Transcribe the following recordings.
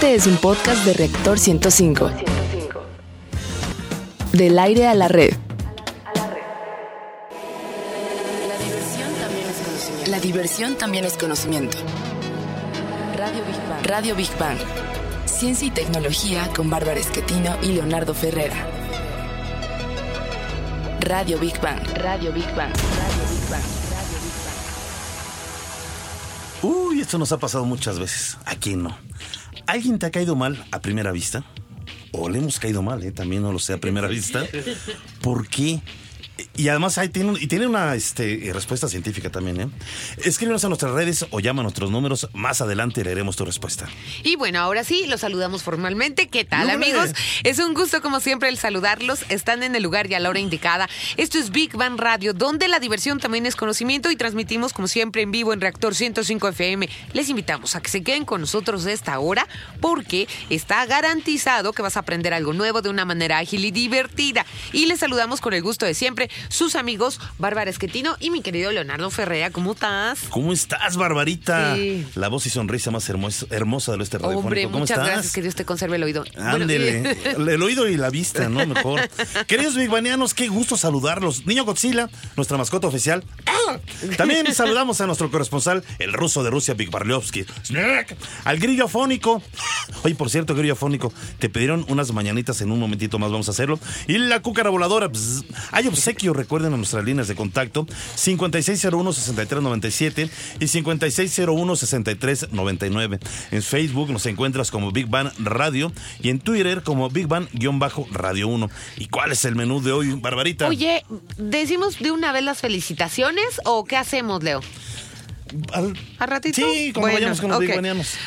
Este es un podcast de Reactor 105. Del aire a la red. La diversión también es conocimiento. Radio Big Bang. Radio Big Bang. Ciencia y tecnología con Bárbara Esquetino y Leonardo Ferrera. Radio Big Bang. Radio Big Bang. Radio Big Bang. Uy, esto nos ha pasado muchas veces. Aquí no. ¿Alguien te ha caído mal a primera vista? O le hemos caído mal, ¿eh? también no lo sé a primera vista. ¿Por qué? Y además ahí tiene, y tiene una este, respuesta científica también. ¿eh? Escríbenos a nuestras redes o llama a nuestros números. Más adelante leeremos tu respuesta. Y bueno, ahora sí, los saludamos formalmente. ¿Qué tal, amigos? Es un gusto, como siempre, el saludarlos. Están en el lugar y a la hora indicada. Esto es Big Bang Radio, donde la diversión también es conocimiento y transmitimos, como siempre, en vivo en Reactor 105 FM. Les invitamos a que se queden con nosotros esta hora, porque está garantizado que vas a aprender algo nuevo de una manera ágil y divertida. Y les saludamos con el gusto de siempre, sus amigos Bárbara Esquetino y mi querido Leonardo Ferrea. ¿Cómo estás? ¿Cómo estás, Barbarita? Sí. La voz y sonrisa más hermosa, hermosa del este. Hombre, ¿Cómo muchas estás? gracias. Que Dios te conserve el oído. Bueno, Ándele, el oído y la vista, ¿no? Mejor. Queridos bigbanianos, qué gusto saludarlos. Niño Godzilla, nuestra mascota oficial. ¡Ah! También saludamos a nuestro corresponsal, el ruso de Rusia, Big Barliovsky. Al grillo afónico. Oye, por cierto, grillo afónico, te pidieron unas mañanitas en un momentito más, vamos a hacerlo. Y la cúcara voladora. Hay recuerden a nuestras líneas de contacto, 5601-6397 y 5601-6399. En Facebook nos encuentras como Big Bang Radio y en Twitter como Big Bang-Radio 1. ¿Y cuál es el menú de hoy, Barbarita? Oye, ¿decimos de una vez las felicitaciones o qué hacemos, Leo? Al- ¿A ratito? Sí, como vayamos con los.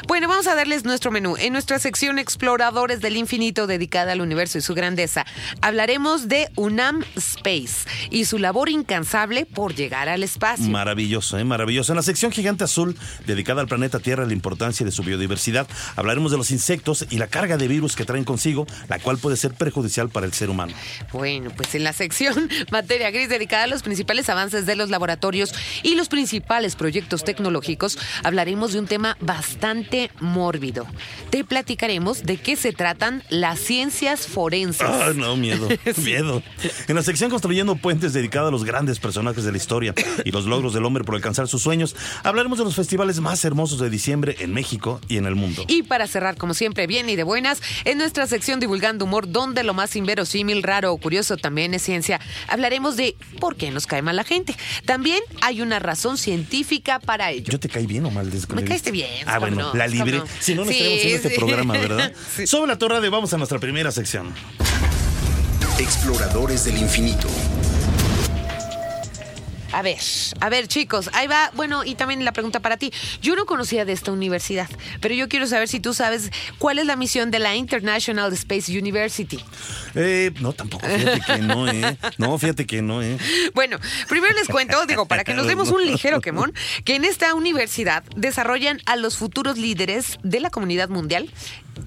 Bueno, vamos a darles nuestro menú. En nuestra sección Exploradores del Infinito dedicada al universo y su grandeza, hablaremos de UNAM Space y su labor incansable por llegar al espacio. Maravilloso, ¿eh? maravilloso. En la sección Gigante Azul, dedicada al planeta Tierra y la importancia de su biodiversidad, hablaremos de los insectos y la carga de virus que traen consigo, la cual puede ser perjudicial para el ser humano. Bueno, pues en la sección Materia Gris dedicada a los principales avances de los laboratorios y los principales proyectos tecnológicos, hablaremos de un tema bastante mórbido. Te platicaremos de qué se tratan las ciencias forenses. Ah, no, miedo, miedo. En la sección Construyendo Puentes, dedicada a los grandes personajes de la historia y los logros del hombre por alcanzar sus sueños, hablaremos de los festivales más hermosos de diciembre en México y en el mundo. Y para cerrar, como siempre, bien y de buenas, en nuestra sección Divulgando Humor, donde lo más inverosímil, raro o curioso también es ciencia, hablaremos de por qué nos cae mal la gente. También hay una razón científica para ello. ¿Yo te caí bien o mal? Me caíste bien, Ah, ¿cómo bueno, no? la ¿Cómo libre. no? Si no, no Sí, estaríamos haciendo este programa, ¿verdad? Sí. Sobre la torre de vamos a nuestra primera sección. Exploradores del infinito. A ver, a ver, chicos, ahí va. Bueno, y también la pregunta para ti. Yo no conocía de esta universidad, pero yo quiero saber si tú sabes cuál es la misión de la International Space University. Eh, no, tampoco, fíjate que no, ¿eh? No, fíjate que no, ¿eh? Bueno, primero les cuento, digo, para que nos demos un ligero quemón, que en esta universidad desarrollan a los futuros líderes de la comunidad mundial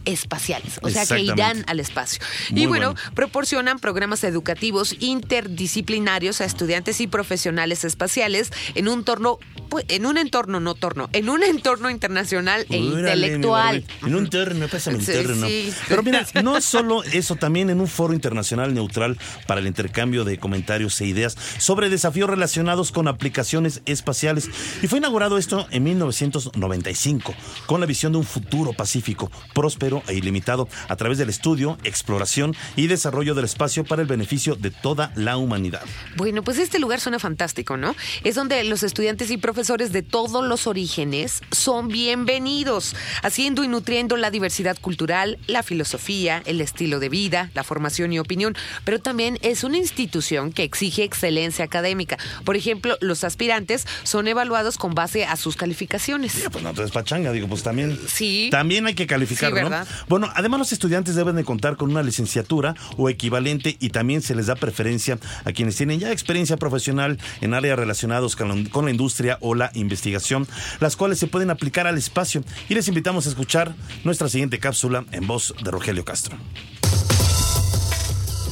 espaciales, o sea, que irán al espacio. Muy y bueno, bueno. proporcionan programas educativos interdisciplinarios a estudiantes y profesionales espaciales en un entorno, pues, en un entorno, no torno, en un entorno internacional e intelectual. En un terreno, pásame el Sí, terreno. sí. Pero mira, no solo eso, también en un foro internacional neutral para el intercambio de comentarios e ideas sobre desafíos relacionados con aplicaciones espaciales. Y fue inaugurado esto en 1995, con la visión de un futuro pacífico, próspero e ilimitado, a través del estudio, exploración y desarrollo del espacio para el beneficio de toda la humanidad. Bueno, pues este lugar suena fantástico, ¿no? Es donde los estudiantes y profesores de todos los orígenes son bienvenidos, haciendo y nutriendo la diversidad cultural, la filosofía, el estilo de vida, la formación y opinión, pero también es una institución que exige excelencia académica. Por ejemplo, los aspirantes son evaluados con base a sus calificaciones. Ya, pues no, entonces pachanga, digo, pues también. Sí. También hay que calificar, Sí. ¿Verdad? Bueno, además los estudiantes deben de contar con una licenciatura o equivalente y también se les da preferencia a quienes tienen ya experiencia profesional en áreas relacionadas con la, con la industria o la investigación, las cuales se pueden aplicar al espacio. Y les invitamos a escuchar nuestra siguiente cápsula en voz de Rogelio Castro.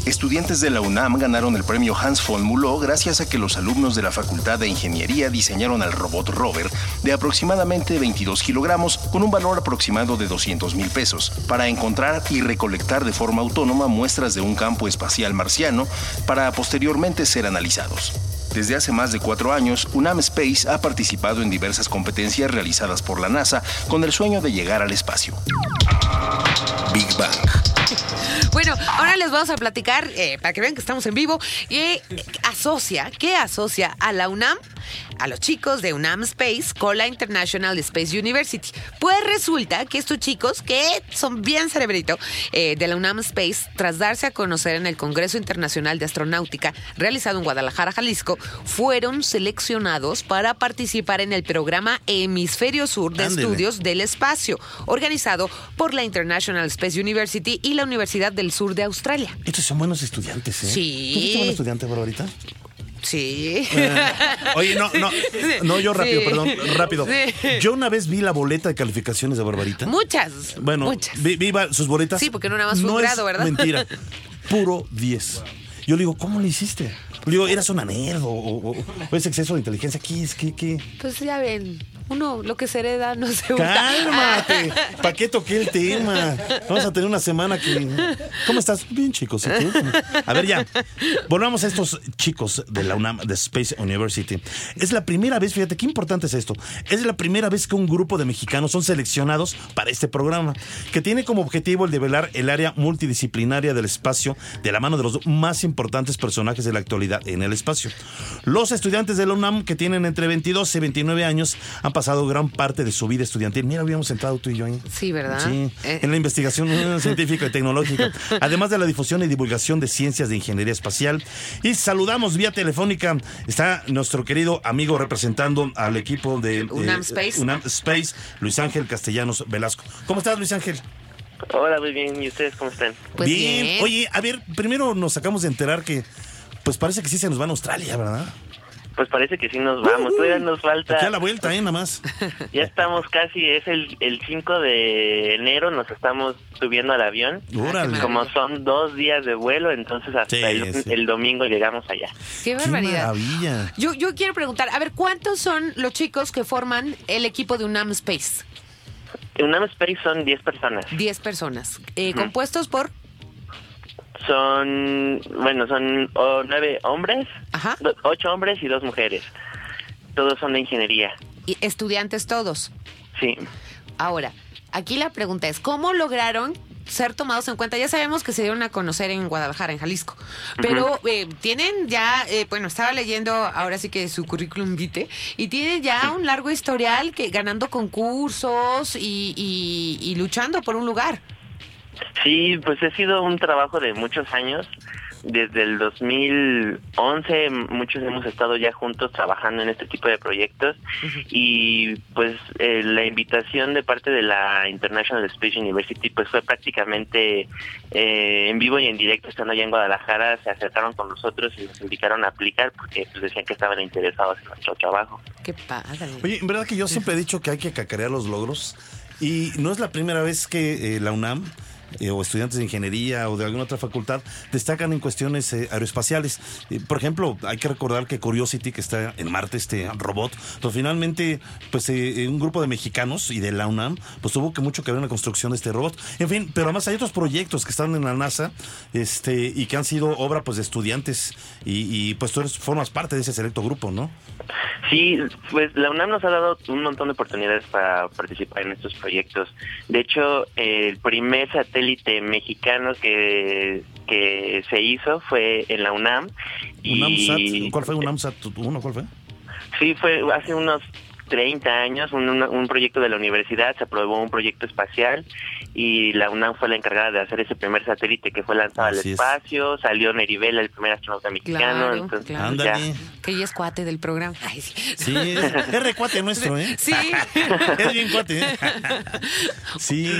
Estudiantes de la UNAM ganaron el premio Hans von Mullo gracias a que los alumnos de la Facultad de Ingeniería diseñaron al robot rover de aproximadamente 22 kilogramos con un valor aproximado de 200 mil pesos para encontrar y recolectar de forma autónoma muestras de un campo espacial marciano para posteriormente ser analizados. Desde hace más de cuatro años, UNAM Space ha participado en diversas competencias realizadas por la NASA con el sueño de llegar al espacio. Big Bang. Bueno, ahora les vamos a platicar, eh, para que vean que estamos en vivo, y asocia, ¿qué asocia a la UNAM? A los chicos de UNAM Space con la International Space University. Pues resulta que estos chicos, que son bien cerebrito, eh, de la UNAM Space, tras darse a conocer en el Congreso Internacional de Astronáutica, realizado en Guadalajara, Jalisco, fueron seleccionados para participar en el programa Hemisferio Sur de. Estudios del Espacio, organizado por la International Space University y la Universidad del Sur de Australia. Estos son buenos estudiantes, ¿eh? Sí. ¿Tú fuiste buen estudiante, Barbarita? Sí. Oye, no, no, no, yo rápido, Sí. perdón, rápido. Sí. Yo una vez vi la boleta de calificaciones de Barbarita. Muchas. Bueno, muchas. vi, sus boletas. Sí, porque no nada más fue un es grado, ¿verdad? Mentira. Puro 10. Yo le digo, ¿cómo le hiciste? Le digo, ¿eras una nerd o, o- o- o es exceso de inteligencia? ¿Qué es? ¿Qué? qué? Pues ya ven, uno lo que se hereda no se usa. Cálmate. ¿Para qué toqué el tema? Vamos a tener una semana que. ¿Cómo estás? Bien, chicos. ¿y tú? A ver, ya. Volvamos a estos chicos de la UNAM, de Space University. Es la primera vez, fíjate qué importante es esto. Es la primera vez que un grupo de mexicanos son seleccionados para este programa, que tiene como objetivo el develar el área multidisciplinaria del espacio de la mano de los más importantes personajes de la actualidad en el espacio. Los estudiantes de la UNAM, que tienen entre 22 y 29 años, han pasado gran parte de su vida estudiantil. Mira, habíamos entrado tú y yo ahí. Sí, ¿verdad? Sí, Eh. en la investigación eh, científica y tecnológica, además de la difusión y divulgación de ciencias de ingeniería espacial. Y saludamos vía telefónica, está nuestro querido amigo representando al equipo de eh, UNAM Space. UNAM Space, Luis Ángel Castellanos Velasco. ¿Cómo estás, Luis Ángel? Hola, muy bien. ¿Y ustedes cómo están? Pues bien. Oye, a ver, primero nos acabamos de enterar que, pues parece que sí se nos va a Australia, ¿verdad? Pues parece que sí nos vamos. Todavía nos falta. Aquí a la vuelta, ¿eh? Nada más. Ya estamos casi, es el, el 5 de enero, nos estamos subiendo al avión. Órale. Como son dos días de vuelo, entonces hasta Sí, el, sí. el domingo llegamos allá. Qué Qué barbaridad. maravilla. Yo, yo quiero preguntar, a ver, ¿cuántos son los chicos que forman el equipo de UNAM Space? UNAM Space son 10 personas. Diez personas. Eh, ¿Compuestos por? Son, bueno, son oh, nueve hombres, Ajá. ocho hombres y dos mujeres. Todos son de ingeniería. y estudiantes todos. Sí. Ahora, aquí la pregunta es, ¿cómo lograron ser tomados en cuenta? Ya sabemos que se dieron a conocer en Guadalajara, en Jalisco, pero eh, tienen ya, eh, bueno, estaba leyendo ahora sí que su currículum vitae, y tienen ya un largo historial que ganando concursos y, y- y luchando por un lugar. Sí, pues ha sido un trabajo de muchos años. Desde el 2011 muchos hemos estado ya juntos trabajando en este tipo de proyectos y pues eh, la invitación de parte de la International Space University pues fue prácticamente eh, en vivo y en directo estando allá en Guadalajara se acercaron con nosotros y nos invitaron a aplicar porque pues decían que estaban interesados en nuestro trabajo. Qué padre. Oye, en verdad que yo siempre he dicho que hay que cacarear los logros y no es la primera vez que eh, la UNAM eh, o estudiantes de ingeniería o de alguna otra facultad destacan en cuestiones eh, aeroespaciales. Eh, por ejemplo, hay que recordar que Curiosity, que está en Marte, este robot, pues finalmente, pues eh, un grupo de mexicanos y de la UNAM, pues tuvo que mucho que ver en la construcción de este robot. En fin, pero además hay otros proyectos que están en la NASA este y que han sido obra pues de estudiantes y, y, pues tú eres, formas parte de ese selecto grupo, ¿no? Sí, pues la UNAM nos ha dado un montón de oportunidades para participar en estos proyectos. De hecho, el primer satélite mexicano que, que se hizo fue en la UNAM. Y UNAMSAT, ¿cuál fue UNAMSAT 1? ¿Cuál fue? Sí, fue hace unos 30 años, un, proyecto de la universidad, se aprobó un proyecto espacial y la UNAM fue la encargada de hacer ese primer satélite que fue lanzado al Así es. espacio, salió Nerivela, el primer astronauta mexicano, Claro, entonces claro. Ya. Que ella es cuate del programa. Ay, sí. Sí, es, es recuate nuestro, ¿eh? Sí. Es bien cuate, ¿eh? Sí.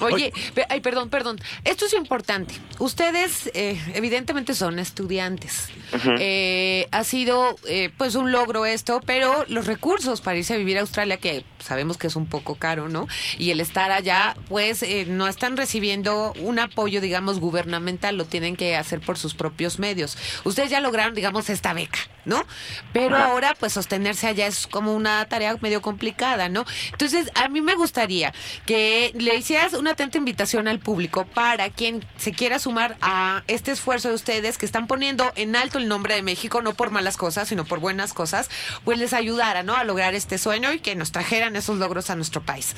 Oye, ay, perdón, perdón. Esto es importante. Ustedes, eh, evidentemente, son estudiantes. Eh, ha sido, eh, pues, un logro esto, pero los recursos para irse a vivir a Australia, que sabemos que es un poco caro, ¿no? Y el estar allá, pues eh, no están recibiendo un apoyo, digamos, gubernamental, lo tienen que hacer por sus propios medios. Ustedes ya lograron, digamos, esta beca, ¿no? Pero ahora, pues sostenerse allá es como una tarea medio complicada, ¿no? Entonces, a mí me gustaría que le hicieras una atenta invitación al público para quien se quiera sumar a este esfuerzo de ustedes que están poniendo en alto el nombre de México, no por malas cosas, sino por buenas cosas, pues les ayudara, ¿no? A lograr este sueño y que nos trajeran esos logros a nuestro país.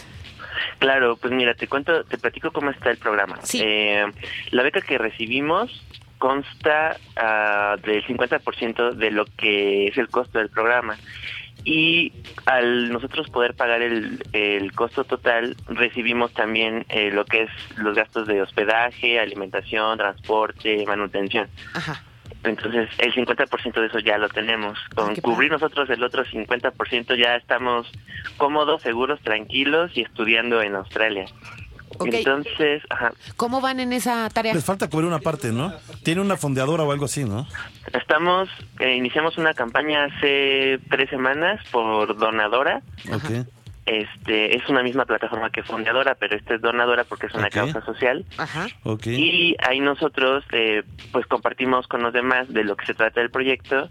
Claro, pues mira, te cuento, te platico cómo está el programa. Sí. Eh, la beca que recibimos consta ah, del 50% de lo que es el costo del programa. Y al nosotros poder pagar el, el costo total, recibimos también eh, lo que es los gastos de hospedaje, alimentación, transporte, manutención. Ajá. Entonces, el 50% de eso ya lo tenemos. Con cubrir nosotros el otro 50% ya estamos cómodos, seguros, tranquilos y estudiando en Australia. Ok. Entonces, ajá, ¿Cómo van en esa tarea? Les falta cubrir una parte, ¿no? Tiene una fondeadora o algo así, ¿no? estamos, eh, iniciamos una campaña hace tres semanas por Donadora. Ok. Este, es una misma plataforma que Fondeadora, pero esta es Donadora porque es una causa social. Ajá. Ok. Y ahí nosotros eh, pues compartimos con los demás de lo que se trata del proyecto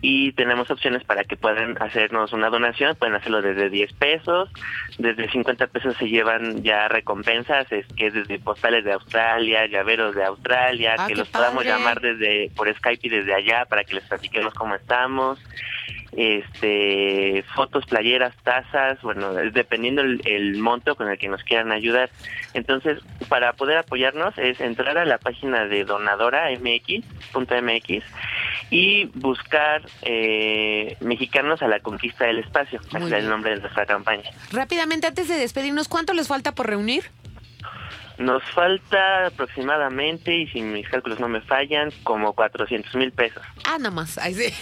y tenemos opciones para que puedan hacernos una donación, pueden hacerlo desde 10 pesos, desde 50 pesos se llevan ya recompensas, es que es desde postales de Australia, llaveros de Australia, Ah, que los podamos llamar desde por Skype y desde allá para que les platiquemos cómo estamos este fotos, playeras, tazas, bueno, dependiendo el, el monto con el que nos quieran ayudar. Entonces, para poder apoyarnos es entrar a la página de donadora mx.mx y buscar eh, mexicanos a la conquista del espacio, ese es el nombre de nuestra campaña. Rápidamente, antes de despedirnos, ¿cuánto les falta por reunir? Nos falta aproximadamente, y si mis cálculos no me fallan, como 400 mil pesos. Ah, nada más. Ay, sí.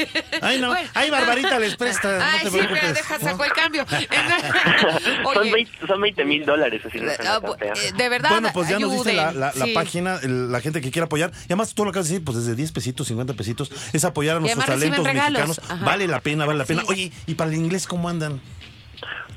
Ay, no. Bueno. Ay, Barbarita les presta. Ay, no te sí, pero preocupes. deja, sacó el cambio. son, Oye, 20, son 20 mil dólares, así no suena ah, eh, de verdad, Bueno, pues ya nos diste la, la- la Sí. página, el- la gente que quiera apoyar. Y además tú lo acabas de decir, pues desde 10 pesitos, 50 pesitos, es apoyar a nuestros talentos mexicanos. Ajá. Vale la pena, vale la pena. Sí. Oye, ¿y para el inglés cómo andan?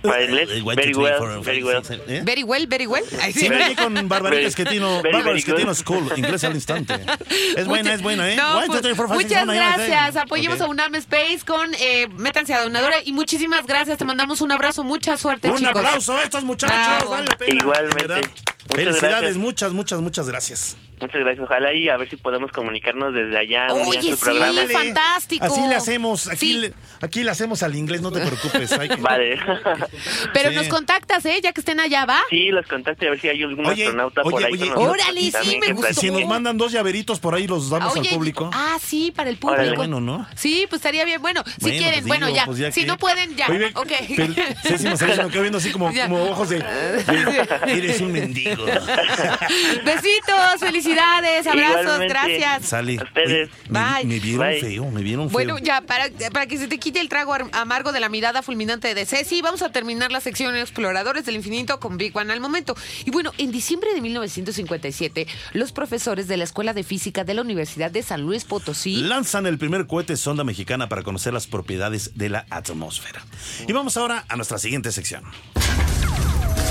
Very well, very well. six, ¿eh? Very well, very well. Sí. Aquí con Barbarita Very- Esquetino, very, Bárbara very. Esquetino School, inglés al instante. Es buena, es buena, ¿eh? No, One, two, pues, three, four, five, six, muchas gracias. Apoyemos a UNAM Space con eh, Métanse a Donadora y muchísimas gracias. Te mandamos un abrazo, mucha suerte, Un chicos. aplauso a estos muchachos, Bravo. pena. Igualmente. verdad. Muchas Felicidades, gracias. muchas, muchas, muchas gracias. Muchas gracias. Ojalá y a ver si podemos comunicarnos desde allá. Oye, sí, programa. Fantástico. Así le hacemos, aquí, Sí. le, aquí le hacemos al inglés, no te preocupes. hay que- Vale. Pero Sí. nos contactas, ¿eh? Ya que estén allá, ¿va? sí, los contacto y a ver si hay algún Oye, astronauta por oye, ahí. oye, órale, sí, también me que gustó. Si nos mandan dos llaveritos por ahí, los damos Oye, al público. Ah, sí, para el público. Órale. Bueno, ¿no? Sí, pues estaría bien. Bueno, si quieren, pues bueno, ya. pues ya si que- no pueden, ya. Oye, ok. pero- Ceci Mazares me quedo viendo así como, como ojos de, de- Eres un mendigo. Besitos, felicidades, abrazos, Igualmente. gracias. Sale. A ustedes. Oye, Bye. me vieron Bye. feo, me vieron feo. Bueno, ya, para, para que se te quite el trago ar- amargo de la mirada fulminante de Ceci, vamos a terminar la sección Exploradores del Infinito con Big One al momento. Y bueno, en diciembre de 1957, los profesores de la Escuela de Física de la Universidad de San Luis Potosí Lanzan el primer cohete sonda mexicana para conocer las propiedades de la atmósfera. Y vamos ahora a nuestra siguiente sección.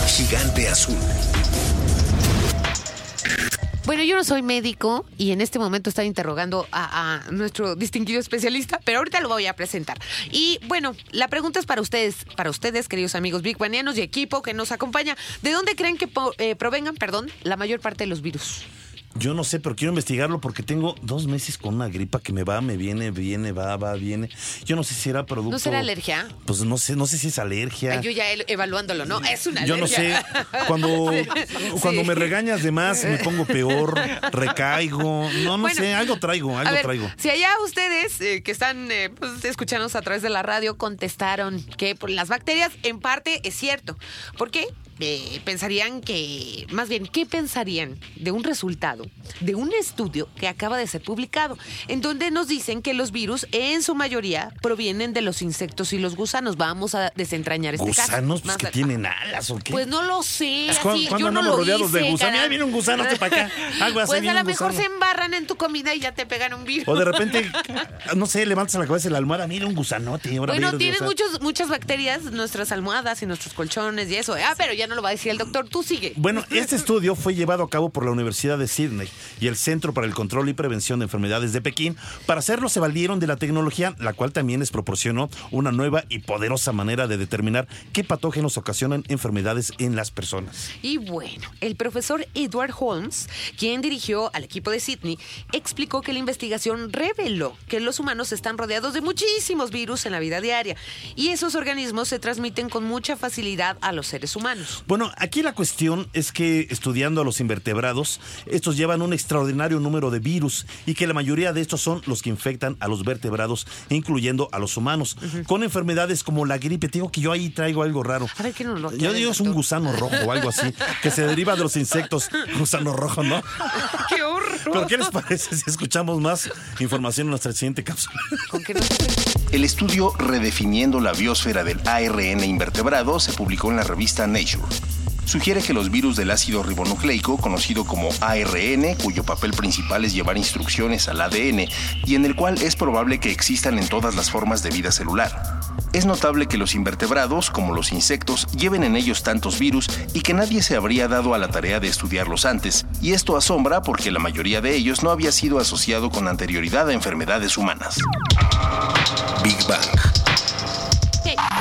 Gigante azul. Bueno, yo no soy médico y en este momento están interrogando a, nuestro distinguido especialista, pero ahorita lo voy a presentar. Y bueno, la pregunta es para ustedes, para ustedes, queridos amigos big Banianos y equipo que nos acompaña. ¿De dónde creen que eh, provengan, perdón, la mayor parte de los virus? Yo no sé, pero quiero investigarlo porque tengo dos meses con una gripa que me va, me viene, viene, va, va, viene. Yo no sé si era producto. ¿No será alergia? Pues no sé, no sé si es alergia. Ay, yo ya evaluándolo, ¿no? Es una Yo no sé, alergia. cuando, cuando me regañas de más me pongo peor, recaigo, no, no Bueno, sé, algo traigo, A algo ver, traigo. Si allá ustedes eh, que están eh, pues, escuchándonos a través de la radio contestaron que por las bacterias, en parte es cierto. ¿Por qué? Eh, pensarían que, más bien, ¿qué pensarían de un resultado de un estudio que acaba de ser publicado, en donde nos dicen que los virus en su mayoría provienen de los insectos y los gusanos? Vamos a desentrañar este caso. ¿Gusanos? Pues que tienen alas o qué. Pues no lo sé. Así, ¿cuándo- no lo rodeados de gusanos? Ahí viene un gusano, hazte pa' acá. Algo así, Pues a lo mejor se embarran en tu comida y ya te pegan un virus. O de repente, no sé, levantas la cabeza de la almohada, mira un gusanote. Ahora Bueno, tienen muchos, muchas bacterias nuestras almohadas y nuestros colchones y eso. Ah, pero ya no lo va a decir el doctor. Tú sigue. Bueno, este estudio fue llevado a cabo por la Universidad de Sydney y el Centro para el Control y Prevención de Enfermedades de Pekín. Para hacerlo se valieron de la tecnología, la cual también les proporcionó una nueva y poderosa manera de determinar qué patógenos ocasionan enfermedades en las personas. Y bueno, el profesor Edward Holmes, quien dirigió al equipo de Sydney, explicó que la investigación reveló que los humanos están rodeados de muchísimos virus en la vida diaria y esos organismos se transmiten con mucha facilidad a los seres humanos. Bueno, aquí la cuestión es que estudiando a los invertebrados, estos llevan un extraordinario número de virus y que la mayoría de estos son los que infectan a los vertebrados, incluyendo a los humanos, con enfermedades como la gripe. Te digo que yo ahí traigo algo raro. A ver, ¿qué nos lo Yo digo es un gusano rojo o algo así, que se deriva de los insectos. Gusano rojo, ¿no? ¡Qué horror! Pero ¿qué les parece si escuchamos más información en nuestra siguiente cápsula? ¿Con qué nos- El estudio Redefiniendo la biosfera del ARN invertebrado se publicó en la revista Nature. Sugiere que los virus del ácido ribonucleico, conocido como ARN, cuyo papel principal es llevar instrucciones al ADN y en el cual es probable que existan en todas las formas de vida celular. Es notable que los invertebrados, como los insectos, lleven en ellos tantos virus y que nadie se habría dado a la tarea de estudiarlos antes, y esto asombra porque la mayoría de ellos no había sido asociado con anterioridad a enfermedades humanas. Big Bang.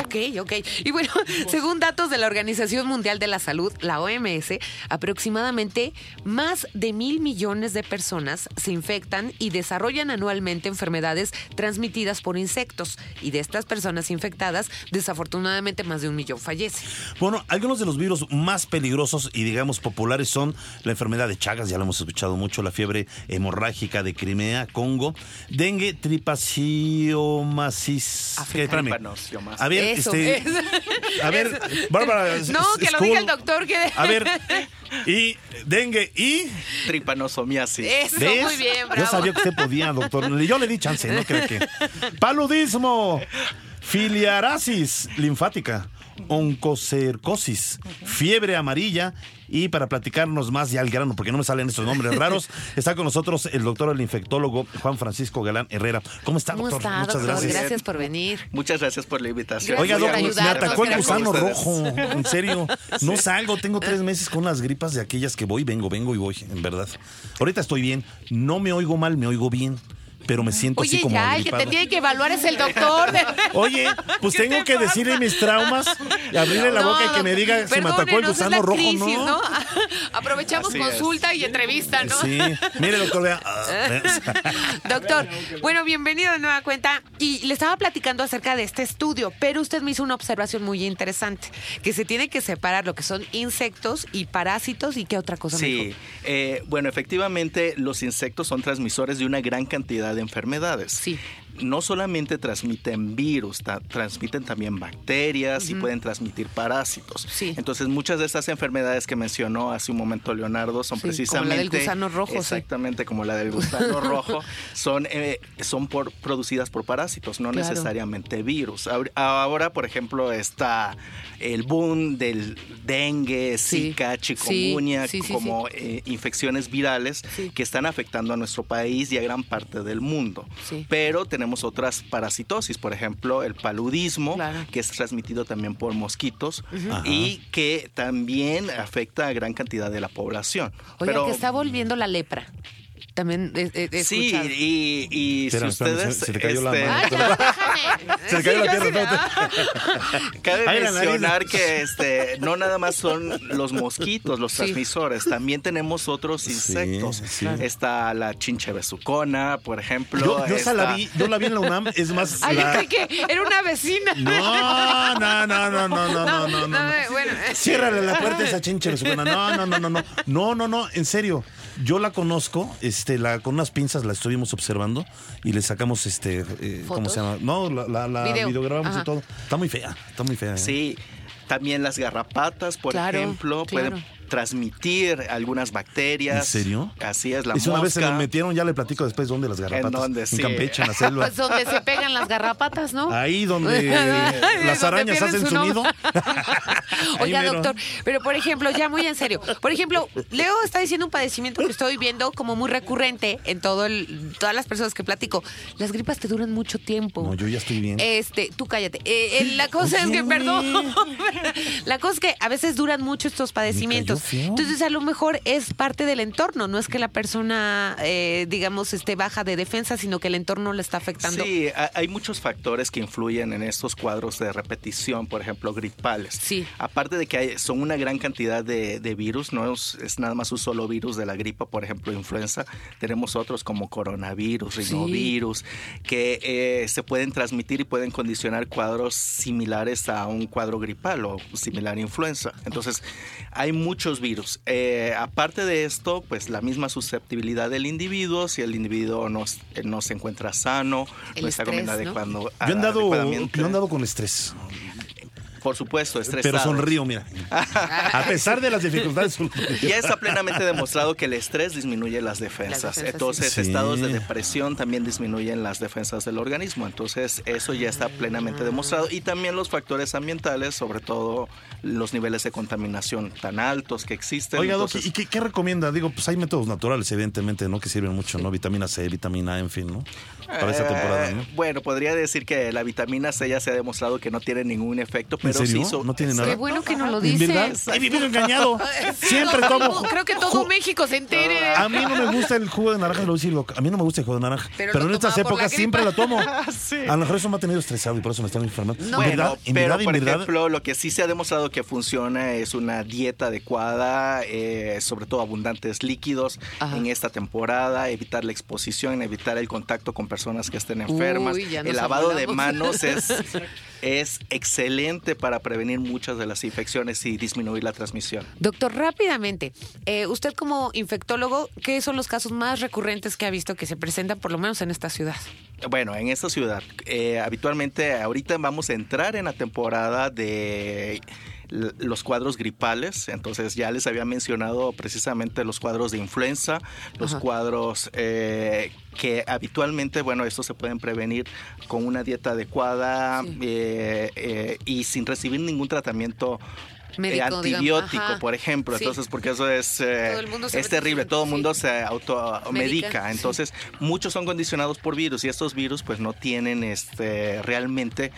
Ok, ok. Y bueno, según datos de la Organización Mundial de la Salud, la OMS, aproximadamente más de mil millones de personas se infectan y desarrollan anualmente enfermedades transmitidas por insectos. Y de estas personas infectadas, desafortunadamente más de un millón fallecen. Bueno, algunos de los virus más peligrosos y digamos populares son la enfermedad de Chagas, ya lo hemos escuchado mucho, la fiebre hemorrágica de Crimea, Congo, dengue, tripaciomasis. ¿Qué? Espérame. A ver, Eso, este, a ver, Bárbara. es- No, es- que lo diga el doctor. Que... A ver, y dengue y Tripanosomiasis. Eso, ¿Ves? muy bien, Yo bravo. sabía que usted podía, doctor. Yo le di chance, no creo que. Paludismo, filiarasis linfática, oncocercosis, fiebre amarilla. Y para platicarnos más ya al grano, porque no me salen estos nombres raros, está con nosotros el doctor, el infectólogo Juan Francisco Galán Herrera. ¿Cómo está, ¿Cómo doctor? está, Muchas doctor? gracias. Gracias. por venir. Muchas gracias por la invitación. Oiga, doctor, me atacó el gusano rojo. En serio. No salgo. Tengo tres meses con unas gripas de aquellas que voy, vengo, vengo y voy, en verdad. Ahorita estoy bien. No me oigo mal, me oigo bien. Pero me siento así como ya, el que te tiene que evaluar es el doctor. Oye, pues ¿Qué tengo te que pasa? decirle mis traumas, y abrirle la No, boca y que me diga si me atacó el gusano rojo, crisis, ¿no? Aprovechamos Así es. consulta y entrevista, ¿no? Sí, mire doctor, vea. Ah, Doctor, bueno, bienvenido de nueva cuenta. Y le estaba platicando acerca de este estudio, pero usted me hizo una observación muy interesante, que se tiene que separar lo que son insectos y parásitos y qué otra cosa me Sí, dijo? eh, bueno, efectivamente los insectos son transmisores de una gran cantidad de enfermedades. Sí. No solamente transmiten virus, ta- transmiten también bacterias y pueden transmitir parásitos. Sí. Entonces muchas de estas enfermedades que mencionó hace un momento Leonardo son Sí, como precisamente... la del gusano rojo, sí. Exactamente, como la del gusano rojo. Son, eh, son por, producidas por parásitos, no Claro. necesariamente virus. Ahor- Ahora, por ejemplo, está el boom del dengue, zika, chikungunya, como eh, infecciones virales que están afectando a nuestro país y a gran parte del mundo. Pero tenemos otras parasitosis, por ejemplo, el paludismo, Claro. que es transmitido también por mosquitos y que también afecta a gran cantidad de la población. Oiga, Pero que está volviendo la lepra también he, he Sí, y, y si ustedes... Se, te cayó la mano. se te cayó la pierna. No. Cabe mencionar que este, no nada más son los mosquitos, los transmisores, también tenemos otros insectos. Está la chinche besucona, por ejemplo. Yo, la vi, yo la vi en la UNAM, es más... Ay, yo que era una vecina. No, no, no, no, no, no, no, no. no, no bueno. Ciérrale la puerta a esa chinche besucona. No, no, no, no, no. No, no, no, en serio. Yo la conozco, este, la, con unas pinzas la estuvimos observando y le sacamos este, eh, ¿cómo se llama? No, la, la, la Video. videograbamos Ajá. y todo. Está muy fea, está muy fea. ¿eh? Sí. También las garrapatas, por Claro, ejemplo, claro. pueden transmitir algunas bacterias. ¿En serio? Así es, la Es una vez se nos metieron, ya le platico después dónde las garrapatas. dónde? Sí. Campeche, en la selva. Pues donde se pegan las garrapatas, ¿no? Ahí donde las Donde arañas hacen su nombre. nido. Oiga, doctor, pero por ejemplo, ya muy en serio. Por ejemplo, Leo está diciendo un padecimiento que estoy viendo como muy recurrente en todo el, todas las personas que platico. Las gripas te duran mucho tiempo. No, yo ya estoy bien. Este, tú cállate. Eh, eh, la cosa es que, perdón, la cosa es que a veces duran mucho estos padecimientos. Entonces, a lo mejor es parte del entorno. No es que la persona, eh, digamos, esté baja de defensa, sino que el entorno le está afectando. Sí, ha- hay muchos factores que influyen en estos cuadros de repetición, por ejemplo, gripales. Sí. Aparte de que hay, son una gran cantidad de, de virus, no es, es nada más un solo virus de la gripa, por ejemplo, influenza. Tenemos otros como coronavirus, Sí. rinovirus, que eh, se pueden transmitir y pueden condicionar cuadros similares a un cuadro gripal o similar a influenza. Entonces, hay muchos virus. Eh, aparte de esto, pues la misma susceptibilidad del individuo, si el individuo no, eh, no se encuentra sano, El no está comiendo ¿no? adecuando, Yo he andado, yo he andado con estrés. Por supuesto, estresado. Pero sonrío, mira. A pesar de las dificultades. Ya está plenamente demostrado que el estrés disminuye las defensas. Las defensas, Entonces, sí. estados de depresión también disminuyen las defensas del organismo. Entonces, eso ya está plenamente demostrado. Y también los factores ambientales, sobre todo los niveles de contaminación tan altos que existen. Oiga, Doc, Entonces, ¿y qué, qué recomienda? Digo, pues hay métodos naturales, evidentemente, ¿no? Que sirven mucho, ¿no? Vitamina C, vitamina A, en fin, ¿no? Para esta eh, temporada, ¿no? Bueno, podría decir que la vitamina C ya se ha demostrado que no tiene ningún efecto, pero serio? sí so- ¿No tiene nada? Qué bueno que nos lo ¿En dice. verdad? He vivido engañado. Siempre Todo- tomo. Creo que todo México se entere. A mí no me gusta el jugo de naranja, lo voy a decir. A mí no me gusta el jugo de naranja. Pero Pero, en estas la épocas siempre lo tomo. Sí. A lo mejor eso me ha tenido estresado y por eso me están enfermando. No. En Bueno, verdad, en pero verdad, en por verdad. ejemplo, lo que sí se ha demostrado que funciona es una dieta adecuada, eh, sobre todo abundantes líquidos Ajá. en esta temporada, evitar la exposición, evitar el contacto con personas que estén enfermas. Uy, el lavado de manos es, es excelente para prevenir muchas de las infecciones y disminuir la transmisión. Doctor, rápidamente, eh, usted como infectólogo, ¿qué son los casos más recurrentes que ha visto que se presentan por lo menos en esta ciudad? Bueno, en esta ciudad, eh, habitualmente ahorita vamos a entrar en la temporada de los cuadros gripales, entonces ya les había mencionado precisamente los cuadros de influenza, los Ajá. cuadros eh, que habitualmente, bueno, estos se pueden prevenir con una dieta adecuada Sí. eh, eh, y sin recibir ningún tratamiento Médico, digamos, antibiótico, por ejemplo. Sí. Entonces, porque eso es, eh, es terrible, todo el mundo se automedica. Medica, sí. Entonces, muchos son condicionados por virus y estos virus pues no tienen este realmente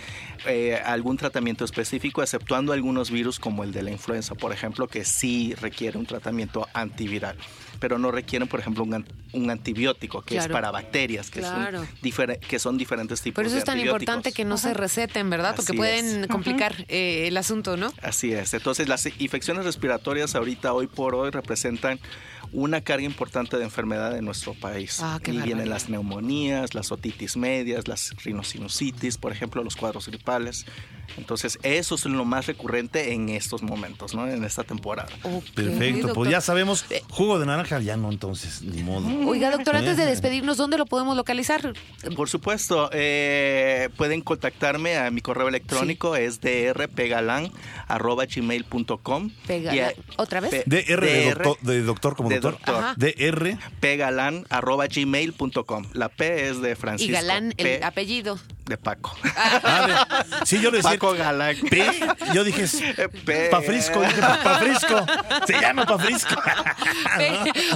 eh, algún tratamiento específico, exceptuando algunos virus como el de la influenza, por ejemplo, que sí requiere un tratamiento antiviral, pero no requieren, por ejemplo, un, an- un antibiótico que Claro. es para bacterias, que, Claro. son, difere- que son diferentes tipos Por eso de es tan importante que no se receten, ¿verdad? Porque Así pueden es. complicar eh, el asunto, ¿no? Así es. Entonces, las infecciones respiratorias ahorita, hoy por hoy, representan una carga importante de enfermedad en nuestro país. Ah, qué y vienen las neumonías, las otitis medias, las rinosinusitis, por ejemplo, los cuadros gripales. Entonces, eso es lo más recurrente en estos momentos, ¿no? En esta temporada. Perfecto, doctor. pues ya sabemos. Jugo de naranja, ya no, entonces, ni modo. Oiga, doctor, antes de Eh. despedirnos, ¿dónde lo podemos localizar? Por supuesto, eh, pueden contactarme a mi correo electrónico, es drpegalan.gmail.com. Pegalan. Y a- ¿Otra vez? DR de doctor, de doctor como de doctor. doctor. DR. pegalan.gmail.com. La P es de Francisco. y Galán, el P apellido. de Paco. Ah, de- sí, yo le decía. Paco Galán. P, yo dije, P- Pafrisco, dije, Pafrisco. Se llama Pafrisco.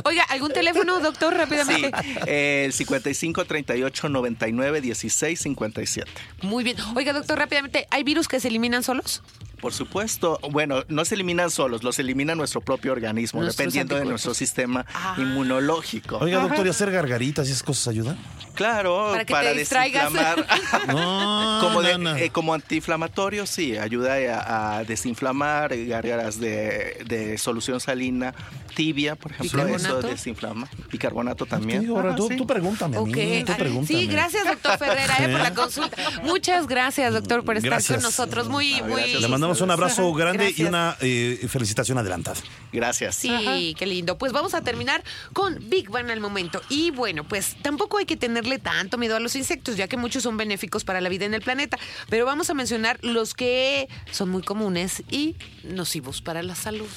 Oiga, ¿algún teléfono, doctor, Sí, rápidamente? el 55 38 99 16 57. Muy bien. Oiga, doctor, rápidamente, ¿hay virus que se eliminan solos? Por supuesto, bueno, no se eliminan solos, los elimina nuestro propio organismo, Nuestros dependiendo de nuestro sistema Ah. inmunológico. Oiga, doctor, ¿y hacer gargaritas y esas cosas ayudan? Claro, Para para, que te distraigas. desinflamar. No, como, de- no, no. eh, como antiinflamatorio, sí, ayuda a, a desinflamar, gargaras de, de solución salina tibia, por ejemplo, eso desinflama. Bicarbonato también. Te digo, ahora, tú, sí. tú pregúntame a mí, Ok. tú Ay, pregúntame. Sí, gracias, doctor Ferrera, eh, por la consulta. Muchas gracias, doctor, por estar Gracias. con nosotros. Muy, Ah, muy. Le mandamos mandamos un abrazo grande y una eh, felicitación adelantada. Gracias. Sí, qué lindo. Pues vamos a terminar con Big Bang al momento. Y bueno, pues tampoco hay que tenerle tanto miedo a los insectos, ya que muchos son benéficos para la vida en el planeta. Pero vamos a mencionar los que son muy comunes y nocivos para la salud.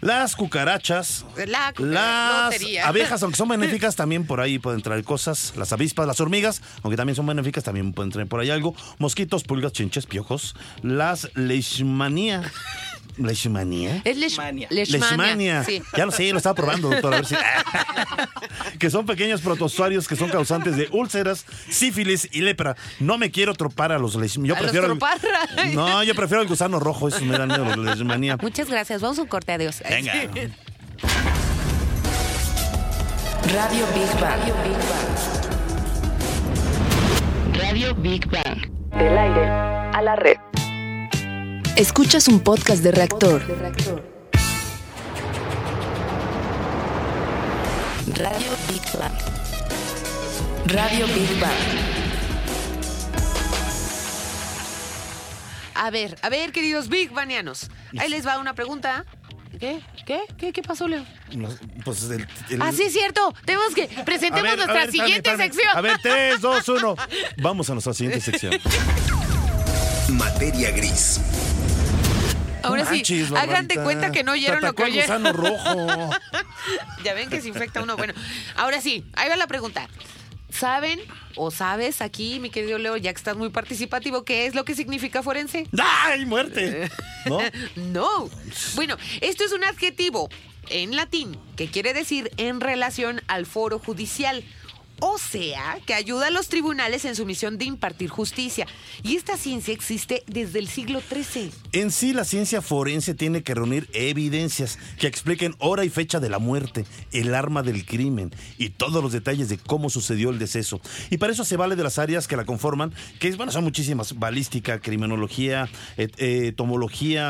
Las cucarachas, La las lotería. abejas, aunque son benéficas, también por ahí pueden traer cosas. Las avispas, las hormigas, aunque también son benéficas, también pueden traer por ahí algo. Mosquitos, pulgas, chinches, piojos. Las leishmanía. ¿Leishmanía? Es Leishmania. Leishmania. leishmania. Sí. Ya lo sé, lo estaba probando, doctor. A ver si... que son pequeños protozoarios que son causantes de úlceras, sífilis y lepra. No me quiero tropar a los leishmania. Yo ¿A los prefiero. el- tropar? No, yo prefiero el gusano rojo. Eso me da miedo, los leishmanía. Muchas gracias. Vamos a un corte. Adiós. Venga. Radio Big Bang. Radio Big Bang. Radio Big Bang. Del aire a la red. Escuchas un podcast de reactor. Radio Big Bang. Radio Big Bang. A ver, a ver, queridos Big Banianos. Ahí les va una pregunta. ¿Qué? ¿Qué? ¿Qué, qué pasó, Leo? Los- Pues el, el- Ah, sí, es cierto. Tenemos que presentemos ver, nuestra ver, espérame, siguiente espérame. sección. A ver, 3, 2, 1. Vamos a nuestra siguiente sección. Materia gris. Ahora No sí, manches, hagan de Barbarita. cuenta que no oyeron lo que oyeron. rojo. ya ven que se infecta uno. Bueno, ahora sí, ahí va la pregunta. ¿Saben o sabes aquí, mi querido Leo, ya que estás muy participativo, qué es lo que significa forense? ¡Ay, muerte! ¿No? No. Bueno, esto es un adjetivo en latín que quiere decir en relación al foro judicial. O sea, que ayuda a los tribunales en su misión de impartir justicia. Y esta ciencia existe desde el siglo XIII. En sí, la ciencia forense tiene que reunir evidencias que expliquen hora y fecha de la muerte, el arma del crimen y todos los detalles de cómo sucedió el deceso. Y para eso se vale de las áreas que la conforman, que bueno, son muchísimas: balística, criminología, et- eh,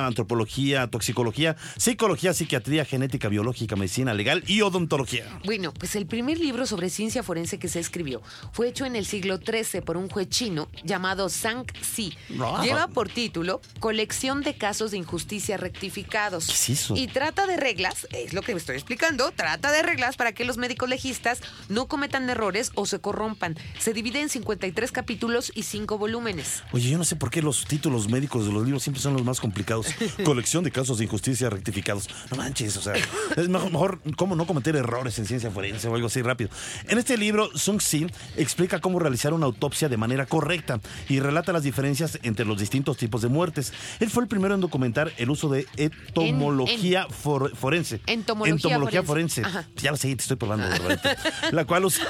antropología, toxicología, psicología, psiquiatría, genética, biológica, medicina legal y odontología. Bueno, pues el primer libro sobre ciencia forense que se escribió fue hecho en el siglo XIII por un juez chino llamado Zhang Xi. Ah. Lleva por título Colección de casos de injusticia rectificados. ¿Qué es eso? Y trata de reglas, es lo que me estoy explicando, trata de reglas para que los médicos legistas no cometan errores o se corrompan. Se divide en 53 capítulos y 5 volúmenes. Oye, yo no sé por qué los títulos médicos de los libros siempre son los más complicados. Colección de casos de injusticia rectificados. No manches, o sea, es mejor, mejor cómo no cometer errores en ciencia forense o algo así rápido. En este libro, Sung Xi explica cómo realizar una autopsia de manera correcta y relata las diferencias entre los distintos tipos de muertes. Él fue el primero en documentar el uso de entomología for- forense. Entomología forense. forense. Ya lo sé, te estoy probando. Barbarita. la cual usa,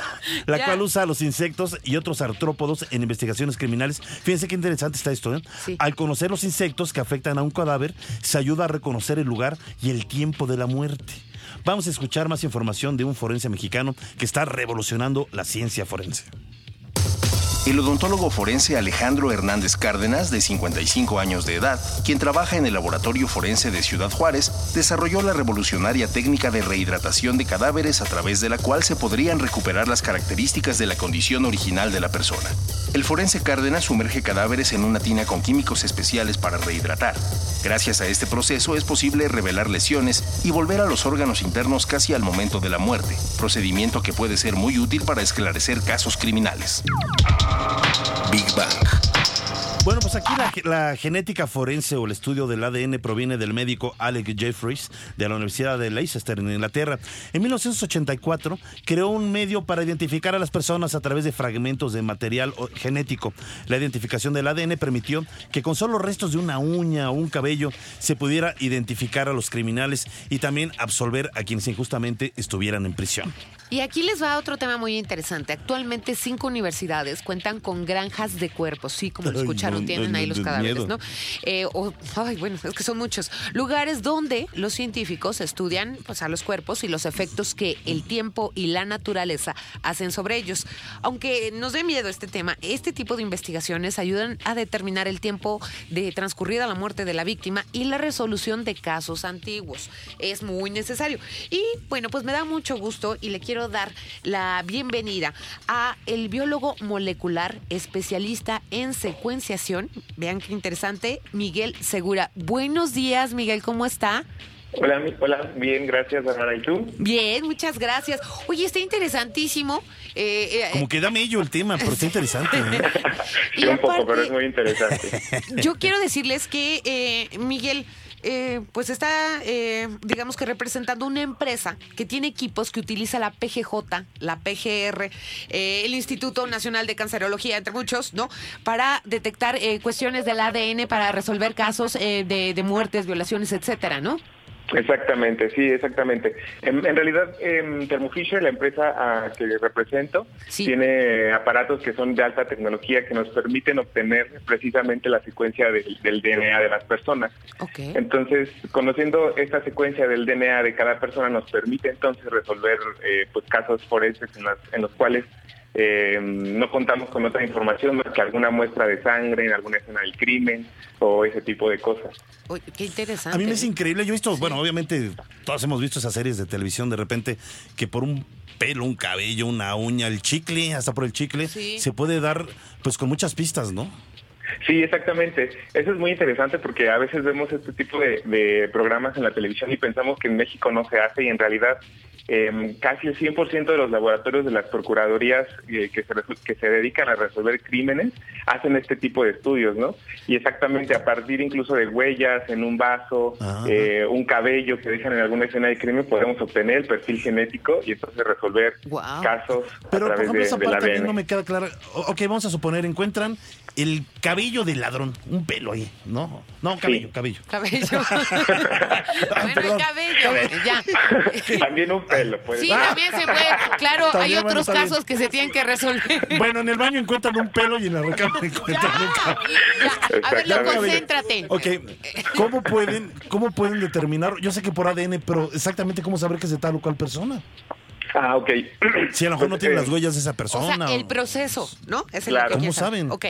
la Ya. cual usa a los insectos y otros artrópodos en investigaciones criminales. Fíjense qué interesante está esto. ¿eh? Sí. Al conocer los insectos que afectan a un cadáver, se ayuda a reconocer el lugar y el tiempo de la muerte. Vamos a escuchar más información de un forense mexicano que está revolucionando la ciencia forense. El odontólogo forense Alejandro Hernández Cárdenas, de 55 años de edad, quien trabaja en el Laboratorio Forense de Ciudad Juárez, desarrolló la revolucionaria técnica de rehidratación de cadáveres a través de la cual se podrían recuperar las características de la condición original de la persona. El forense Cárdenas sumerge cadáveres en una tina con químicos especiales para rehidratar. Gracias a este proceso es posible revelar lesiones y volver a los órganos internos casi al momento de la muerte, procedimiento que puede ser muy útil para esclarecer casos criminales. Big Bang. Bueno, pues aquí la, genética forense o el estudio del ADN proviene del médico Alec Jeffries de la Universidad de Leicester en Inglaterra. En 1984 creó un medio para identificar a las personas a través de fragmentos de material genético. La identificación del ADN permitió que con solo restos de una uña o un cabello se pudiera identificar a los criminales y también absolver a quienes injustamente estuvieran en prisión. Y aquí les va otro tema muy interesante. Actualmente cinco universidades cuentan con granjas de cuerpos, sí, como lo Ay, escucharon, no, tienen no, ahí no, los cadáveres, miedo. ¿no? Eh, o- ay, bueno, es que son muchos. Lugares donde los científicos estudian pues, a los cuerpos y los efectos que el tiempo y la naturaleza hacen sobre ellos. Aunque nos dé miedo este tema, este tipo de investigaciones ayudan a determinar el tiempo de transcurrida la muerte de la víctima y la resolución de casos antiguos. Es muy necesario. Y bueno, pues me da mucho gusto y le quiero dar la bienvenida a el biólogo molecular especialista en secuenciación. Vean qué interesante. Miguel Segura. Buenos días, Miguel, ¿cómo está? Hola, hola, bien, gracias, Bárbara. ¿Y tú? Bien, muchas gracias. Oye, está interesantísimo. Eh, eh, Como que da mello el tema, pero está interesante. ¿eh? Y Sí, un poco, pero es muy interesante. Yo quiero decirles que eh, Miguel, eh, pues está, eh, digamos que representando una empresa que tiene equipos que utiliza la PGJ, la PGR, eh, el Instituto Nacional de Cancerología, entre muchos, ¿no? Para detectar eh, cuestiones del ADN, para resolver casos eh, de, de muertes, violaciones, etcétera, ¿no? Exactamente, sí, exactamente. En, en realidad, em, Thermo Fisher, la empresa a que represento, Sí. tiene aparatos que son de alta tecnología que nos permiten obtener precisamente la secuencia del, del DNA de las personas. Entonces, conociendo esta secuencia del DNA de cada persona nos permite entonces resolver eh, pues casos forenses en, las- en los cuales eh, no contamos con otra información más que alguna muestra de sangre en alguna escena del crimen o ese tipo de cosas. Qué interesante. A mí me es ¿eh? increíble. Yo he visto, bueno, obviamente todos hemos visto esas series de televisión de repente que por un pelo, un cabello, una uña, el chicle, hasta por el chicle, Sí. se puede dar pues con muchas pistas, ¿no? Sí, exactamente. Eso es muy interesante porque a veces vemos este tipo de, de programas en la televisión y pensamos que en México no se hace y en realidad eh, casi el 100% de los laboratorios de las procuradurías eh, que, se, que se dedican a resolver crímenes hacen este tipo de estudios, ¿no? Y exactamente a partir incluso de huellas en un vaso, eh, un cabello que dejan en alguna escena de crimen, podemos obtener el perfil genético y entonces resolver casos Pero a por través ejemplo, de, esa parte a mí ADN. no me queda clara. Ok, vamos a suponer, encuentran el cabello del ladrón, un pelo ahí, ¿no? No, cabello, cabello. Cabello. bueno, perdón. el cabello. Ya. También un pelo, puede Sí, también se puede. Claro, hay También, otros casos que se tienen que resolver. Bueno, en el baño encuentran un pelo y en la recámara encuentran un cabello. Ya, A ver, lo concéntrate. Ok, ¿cómo pueden, ¿cómo pueden determinar? Yo sé que por ADN, pero exactamente cómo saber que es de tal o cual persona. Ah, ok. Si a lo mejor no Pues, tienen eh, las huellas de esa O persona. sea, el proceso, ¿no? Es el Claro. que ¿Cómo saben? Ok.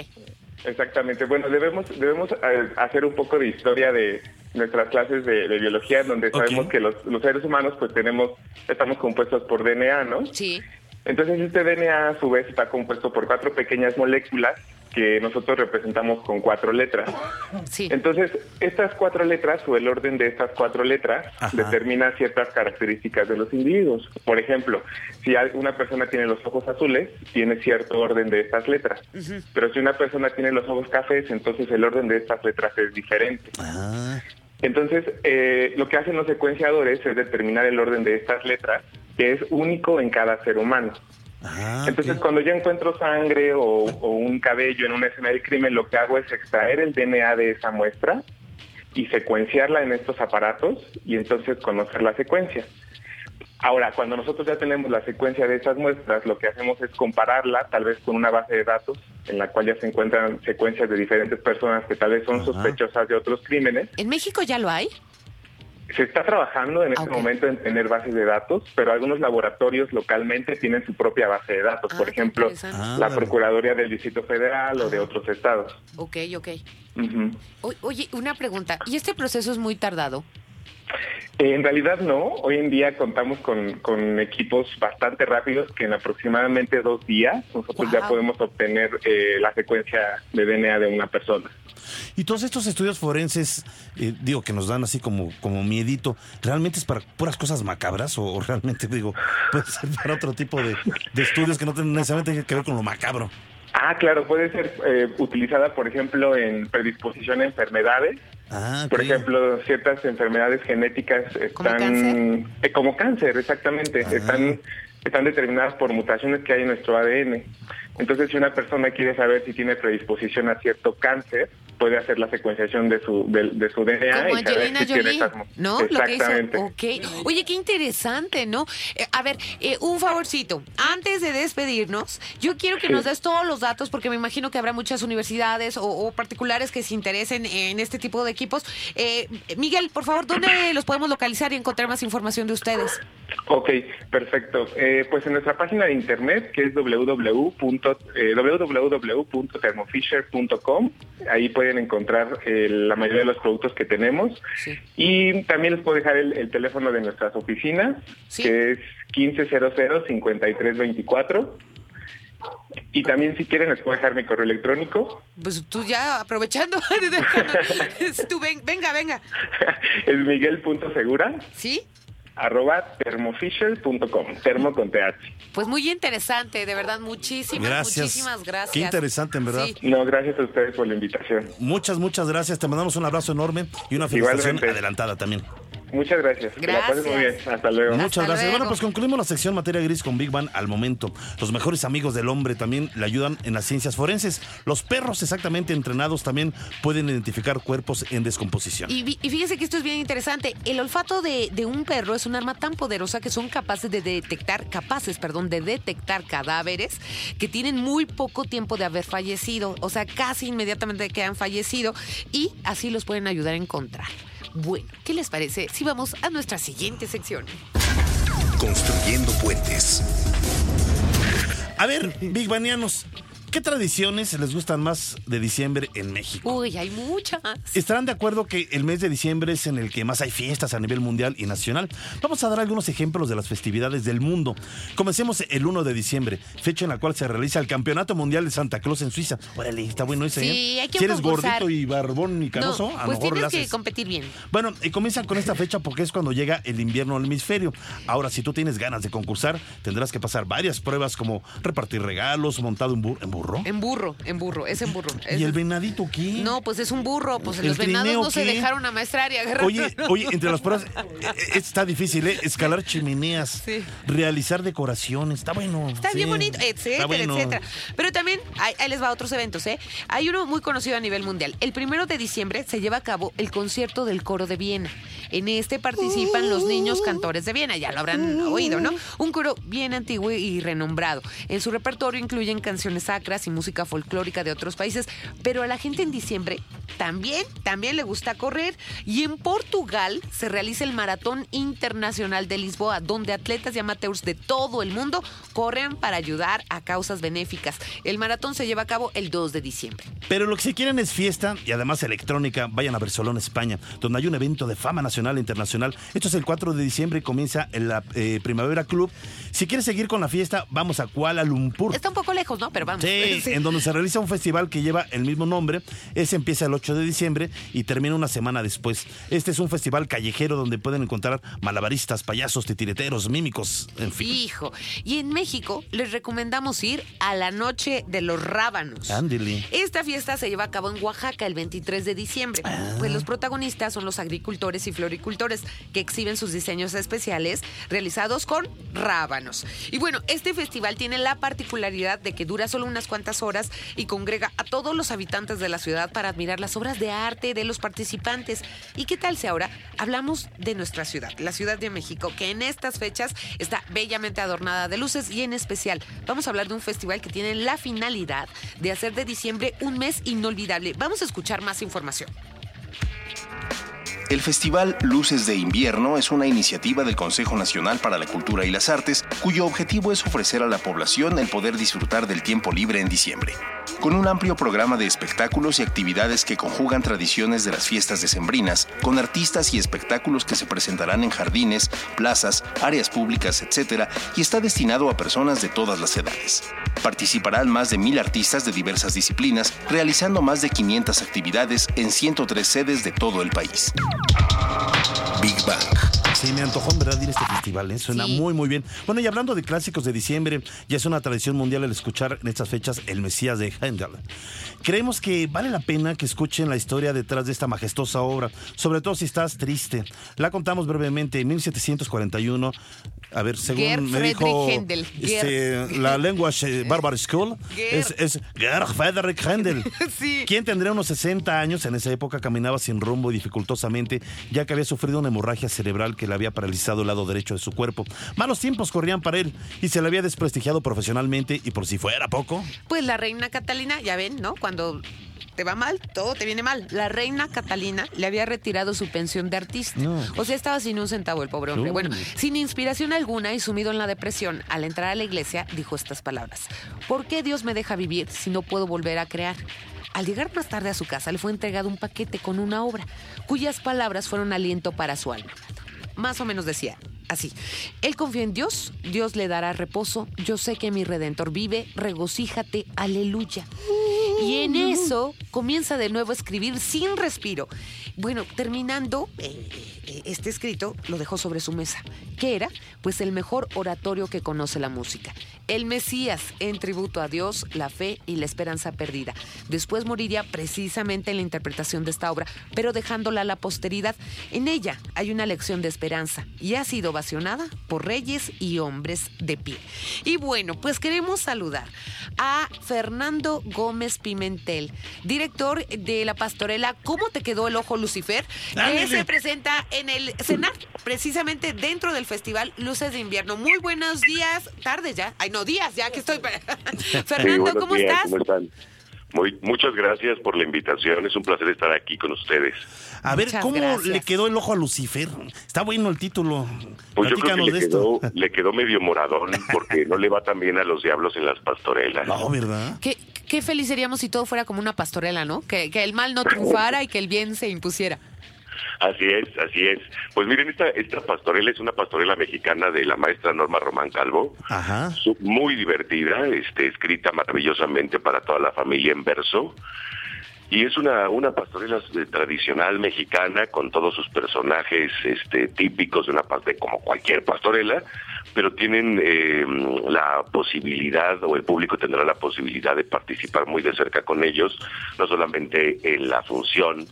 Exactamente. Bueno, debemos debemos eh, hacer un poco de historia de nuestras clases de, de biología, donde sabemos que los, los seres humanos, pues tenemos, estamos compuestos por DNA, ¿no? Sí. Entonces este DNA a su vez está compuesto por cuatro pequeñas moléculas que nosotros representamos con cuatro letras. Sí. Entonces, estas cuatro letras o el orden de estas cuatro letras Ajá. determina ciertas características de los individuos. Por ejemplo, si una persona tiene los ojos azules, tiene cierto orden de estas letras. Pero si una persona tiene los ojos cafés, entonces el orden de estas letras es diferente. Ah, Entonces, eh, lo que hacen los secuenciadores es determinar el orden de estas letras, que es único en cada ser humano. Ah, Entonces, cuando yo encuentro sangre o, o un cabello en una escena del crimen, lo que hago es extraer el DNA de esa muestra y secuenciarla en estos aparatos y entonces conocer la secuencia. Ahora, cuando nosotros ya tenemos la secuencia de esas muestras, lo que hacemos es compararla tal vez con una base de datos en la cual ya se encuentran secuencias de diferentes personas que tal vez son Ajá. sospechosas de otros crímenes. ¿En México ya lo hay? Se está trabajando en este momento en tener bases de datos, pero algunos laboratorios localmente tienen su propia base de datos. Ah, Por qué ejemplo. Ah, la dale. Procuraduría del Distrito Federal o de otros estados. Ok, ok. Oye, una pregunta. ¿Y este proceso es muy tardado? Eh, En realidad no. Hoy en día contamos con, con equipos bastante rápidos que en aproximadamente dos días nosotros ya podemos obtener eh, la secuencia de DNA de una persona. Y todos estos estudios forenses, eh, digo, que nos dan así como, como miedito, ¿realmente es para puras cosas macabras o, o realmente, digo, puede ser para otro tipo de, de estudios que no tienen necesariamente que ver con lo macabro? Ah, claro, puede ser eh, utilizada, por ejemplo, en predisposición a enfermedades. Ah, Por ejemplo, ciertas enfermedades genéticas ¿Como están cáncer? eh, como cáncer, exactamente, Ah. están están determinadas por mutaciones que hay en nuestro ADN. Entonces, si una persona quiere saber si tiene predisposición a cierto cáncer, puede hacer la secuenciación de su de, de su DNA Como y Angelina. Exactamente. Ok. Oye, qué interesante, ¿no? Eh, a ver, eh, un favorcito. Antes de despedirnos, yo quiero que Sí. nos des todos los datos, porque me imagino que habrá muchas universidades o, o particulares que se interesen en este tipo de equipos. Eh, Miguel, por favor, ¿dónde los podemos localizar y encontrar más información de ustedes? Ok, perfecto. Eh, pues en nuestra página de internet, que es www. eh, ahí pueden encontrar eh, la mayoría de los productos que tenemos. Sí. Y también les puedo dejar el, el teléfono de nuestras oficinas, Sí. que es 1500-5324. Y también si quieren les puedo dejar mi correo electrónico. Pues tú ya aprovechando. tú ven, venga, venga. es miguel.segura. ¿Sí? Arroba termofisher.com, termo con TH. Pues muy interesante, de verdad, muchísimas, Gracias. muchísimas gracias. Qué interesante, en verdad. Sí. No, gracias a ustedes por la invitación. Muchas, muchas gracias. Te mandamos un abrazo enorme y una felicitación Igualmente. adelantada también. Muchas gracias. Que la pasen muy bien. Gracias. Hasta luego. Muchas gracias. luego. Bueno, pues concluimos la sección materia gris con Big Bang al momento. Los mejores amigos del hombre también le ayudan en las ciencias forenses. Los perros exactamente entrenados también pueden identificar cuerpos en descomposición. Y, y fíjese que esto es bien interesante. El olfato de, de un perro es un arma tan poderosa que son capaces de detectar, capaces, perdón, de detectar cadáveres que tienen muy poco tiempo de haber fallecido, o sea, casi inmediatamente que han fallecido, y así los pueden ayudar a encontrar. Bueno, ¿qué les parece si vamos a nuestra siguiente sección? Construyendo puentes. A ver, Big Banianos, ¿qué tradiciones les gustan más de diciembre en México? Uy, hay muchas. Estarán de acuerdo que el mes de diciembre es en el que más hay fiestas a nivel mundial y nacional. Vamos a dar algunos ejemplos de las festividades del mundo. Comencemos el 1 de diciembre, fecha en la cual se realiza el Campeonato Mundial de Santa Claus en Suiza. Órale, está bueno ese, Sí, ¿eh? hay que Si eres concursar. gordito y barbón y canoso, no, a lo pues mejor tienes le que competir bien. Bueno, y comienzan con esta fecha porque es cuando llega el invierno al hemisferio. Ahora, si tú tienes ganas de concursar, tendrás que pasar varias pruebas como repartir regalos, montado en, bur- en burro. En burro, en burro, es en burro. Es- ¿Y el venadito qué? No, pues es un burro, pues ¿El los venados no se dejaron amaestrar y agarrar. Oye, oye, entre las pruebas, eh, eh, está difícil, ¿eh? Escalar chimeneas, Sí. realizar decoraciones, está bueno. Está sí. bien bonito, etcétera, bueno. etcétera. Pero también, ahí, ahí les va a otros eventos, ¿eh? Hay uno muy conocido a nivel mundial. El primero de diciembre se lleva a cabo el concierto del coro de Viena. En este participan los niños cantores de Viena, ya lo habrán oído, ¿no? Un coro bien antiguo y renombrado. En su repertorio incluyen canciones sacras y música folclórica de otros países, pero a la gente en diciembre también, también le gusta correr. Y en Portugal se realiza el Maratón Internacional de Lisboa, donde atletas y amateurs de todo el mundo corren para ayudar a causas benéficas. El maratón se lleva a cabo el 2 de diciembre. Pero lo que si quieren es fiesta y además electrónica, vayan a Barcelona, España, donde hay un evento de fama nacional e internacional. Esto es el 4 de diciembre y comienza en la eh, Primavera Club. Si quieres seguir con la fiesta, vamos a Kuala Lumpur. Está un poco lejos, ¿no? Pero vamos. Sí, Sí. en donde se realiza un festival que lleva el mismo nombre. Ese empieza el 8 de diciembre y termina una semana después. Este es un festival callejero donde pueden encontrar malabaristas, payasos, titireteros, mímicos, en fin. Hijo. Y en México les recomendamos ir a la Noche de los Rábanos. Ándele. Esta fiesta se lleva a cabo en Oaxaca el 23 de diciembre. Ah. Pues los protagonistas son los agricultores y floricultores que exhiben sus diseños especiales realizados con rábanos. Y bueno, este festival tiene la particularidad de que dura solo unas cuantas horas y congrega a todos los habitantes de la ciudad para admirar las obras de arte de los participantes. ¿Y qué tal si ahora hablamos de nuestra ciudad, la Ciudad de México, que en estas fechas está bellamente adornada de luces y en especial vamos a hablar de un festival que tiene la finalidad de hacer de diciembre un mes inolvidable. Vamos a escuchar más información. El Festival Luces de Invierno es una iniciativa del Consejo Nacional para la Cultura y las Artes, cuyo objetivo es ofrecer a la población el poder disfrutar del tiempo libre en diciembre. Con un amplio programa de espectáculos y actividades que conjugan tradiciones de las fiestas decembrinas, con artistas y espectáculos que se presentarán en jardines, plazas, áreas públicas, etc., y está destinado a personas de todas las edades. Participarán más de mil artistas de diversas disciplinas, realizando más de 500 actividades en 103 sedes de todo el país. Big Bang. Sí, me antojó en verdad ir a este festival, ¿eh? suena Sí. muy muy bien. Bueno, y hablando de clásicos de diciembre, ya es una tradición mundial el escuchar en estas fechas el Mesías de Handel. Creemos que vale la pena que escuchen la historia detrás de esta majestuosa obra, sobre todo si estás triste. La contamos brevemente en 1741. A ver, según me Friedrich dijo Händel. este, la Language Barbar School, es, Gerd. es Gerd Friedrich Händel. Sí. quien tendría unos 60 años en esa época caminaba sin rumbo y dificultosamente, ya que había sufrido una hemorragia cerebral que le había paralizado el lado derecho de su cuerpo. Malos tiempos corrían para él y se le había desprestigiado profesionalmente y por si fuera poco, Pues la reina Catalina, ya ven, ¿no? Cuando te va mal, todo te viene mal. La reina Catalina le había retirado su pensión de artista. No. O sea, estaba sin un centavo el pobre hombre. Bueno, sin inspiración alguna y sumido en la depresión, al entrar a la iglesia dijo estas palabras. ¿Por qué Dios me deja vivir si no puedo volver a crear? Al llegar más tarde a su casa le fue entregado un paquete con una obra, cuyas palabras fueron aliento para su alma. Más o menos decía, así. Él confía en Dios, Dios le dará reposo. Yo sé que mi redentor vive, regocíjate, aleluya. Y en eso comienza de nuevo a escribir sin respiro. Bueno, terminando eh, eh, este escrito, lo dejó sobre su mesa. ¿Qué era? Pues el mejor oratorio que conoce la música. El Mesías, en tributo a Dios, la fe y la esperanza perdida. Después moriría precisamente en la interpretación de esta obra, pero dejándola a la posteridad. En ella hay una lección de esperanza y ha sido ovacionada por reyes y hombres de pie. Y bueno, pues queremos saludar a Fernando Gómez Pimentel, director de la pastorela ¿Cómo te quedó el ojo Lucifer? Que Ándale. se presenta en el CENAR, precisamente dentro del festival Luces de Invierno. Muy buenos días, tardes ya. Ay, no, días ya que estoy. Fernando, buenos ¿cómo días, estás? ¿Cómo están? Muy, muchas gracias por la invitación. Es un placer estar aquí con ustedes. A ver, Muchas ¿cómo gracias. le quedó el ojo a Lucifer? Está bueno el título. Pues yo creo que le quedó, le quedó medio moradón porque no le va tan bien a los diablos en las pastorelas. No, ¿verdad? Qué, qué feliz seríamos si todo fuera como una pastorela, ¿no? Que, que el mal no triunfara y que el bien se impusiera. Así es, así es. Pues miren, esta, esta pastorela es una pastorela mexicana de la maestra Norma Román Calvo. Ajá. Muy divertida, este, escrita maravillosamente para toda la familia en verso. Y es una, una pastorela eh, tradicional mexicana con todos sus personajes este, típicos de una parte como cualquier pastorela, pero tienen eh, la posibilidad, o el público tendrá la posibilidad de participar muy de cerca con ellos, no solamente en la función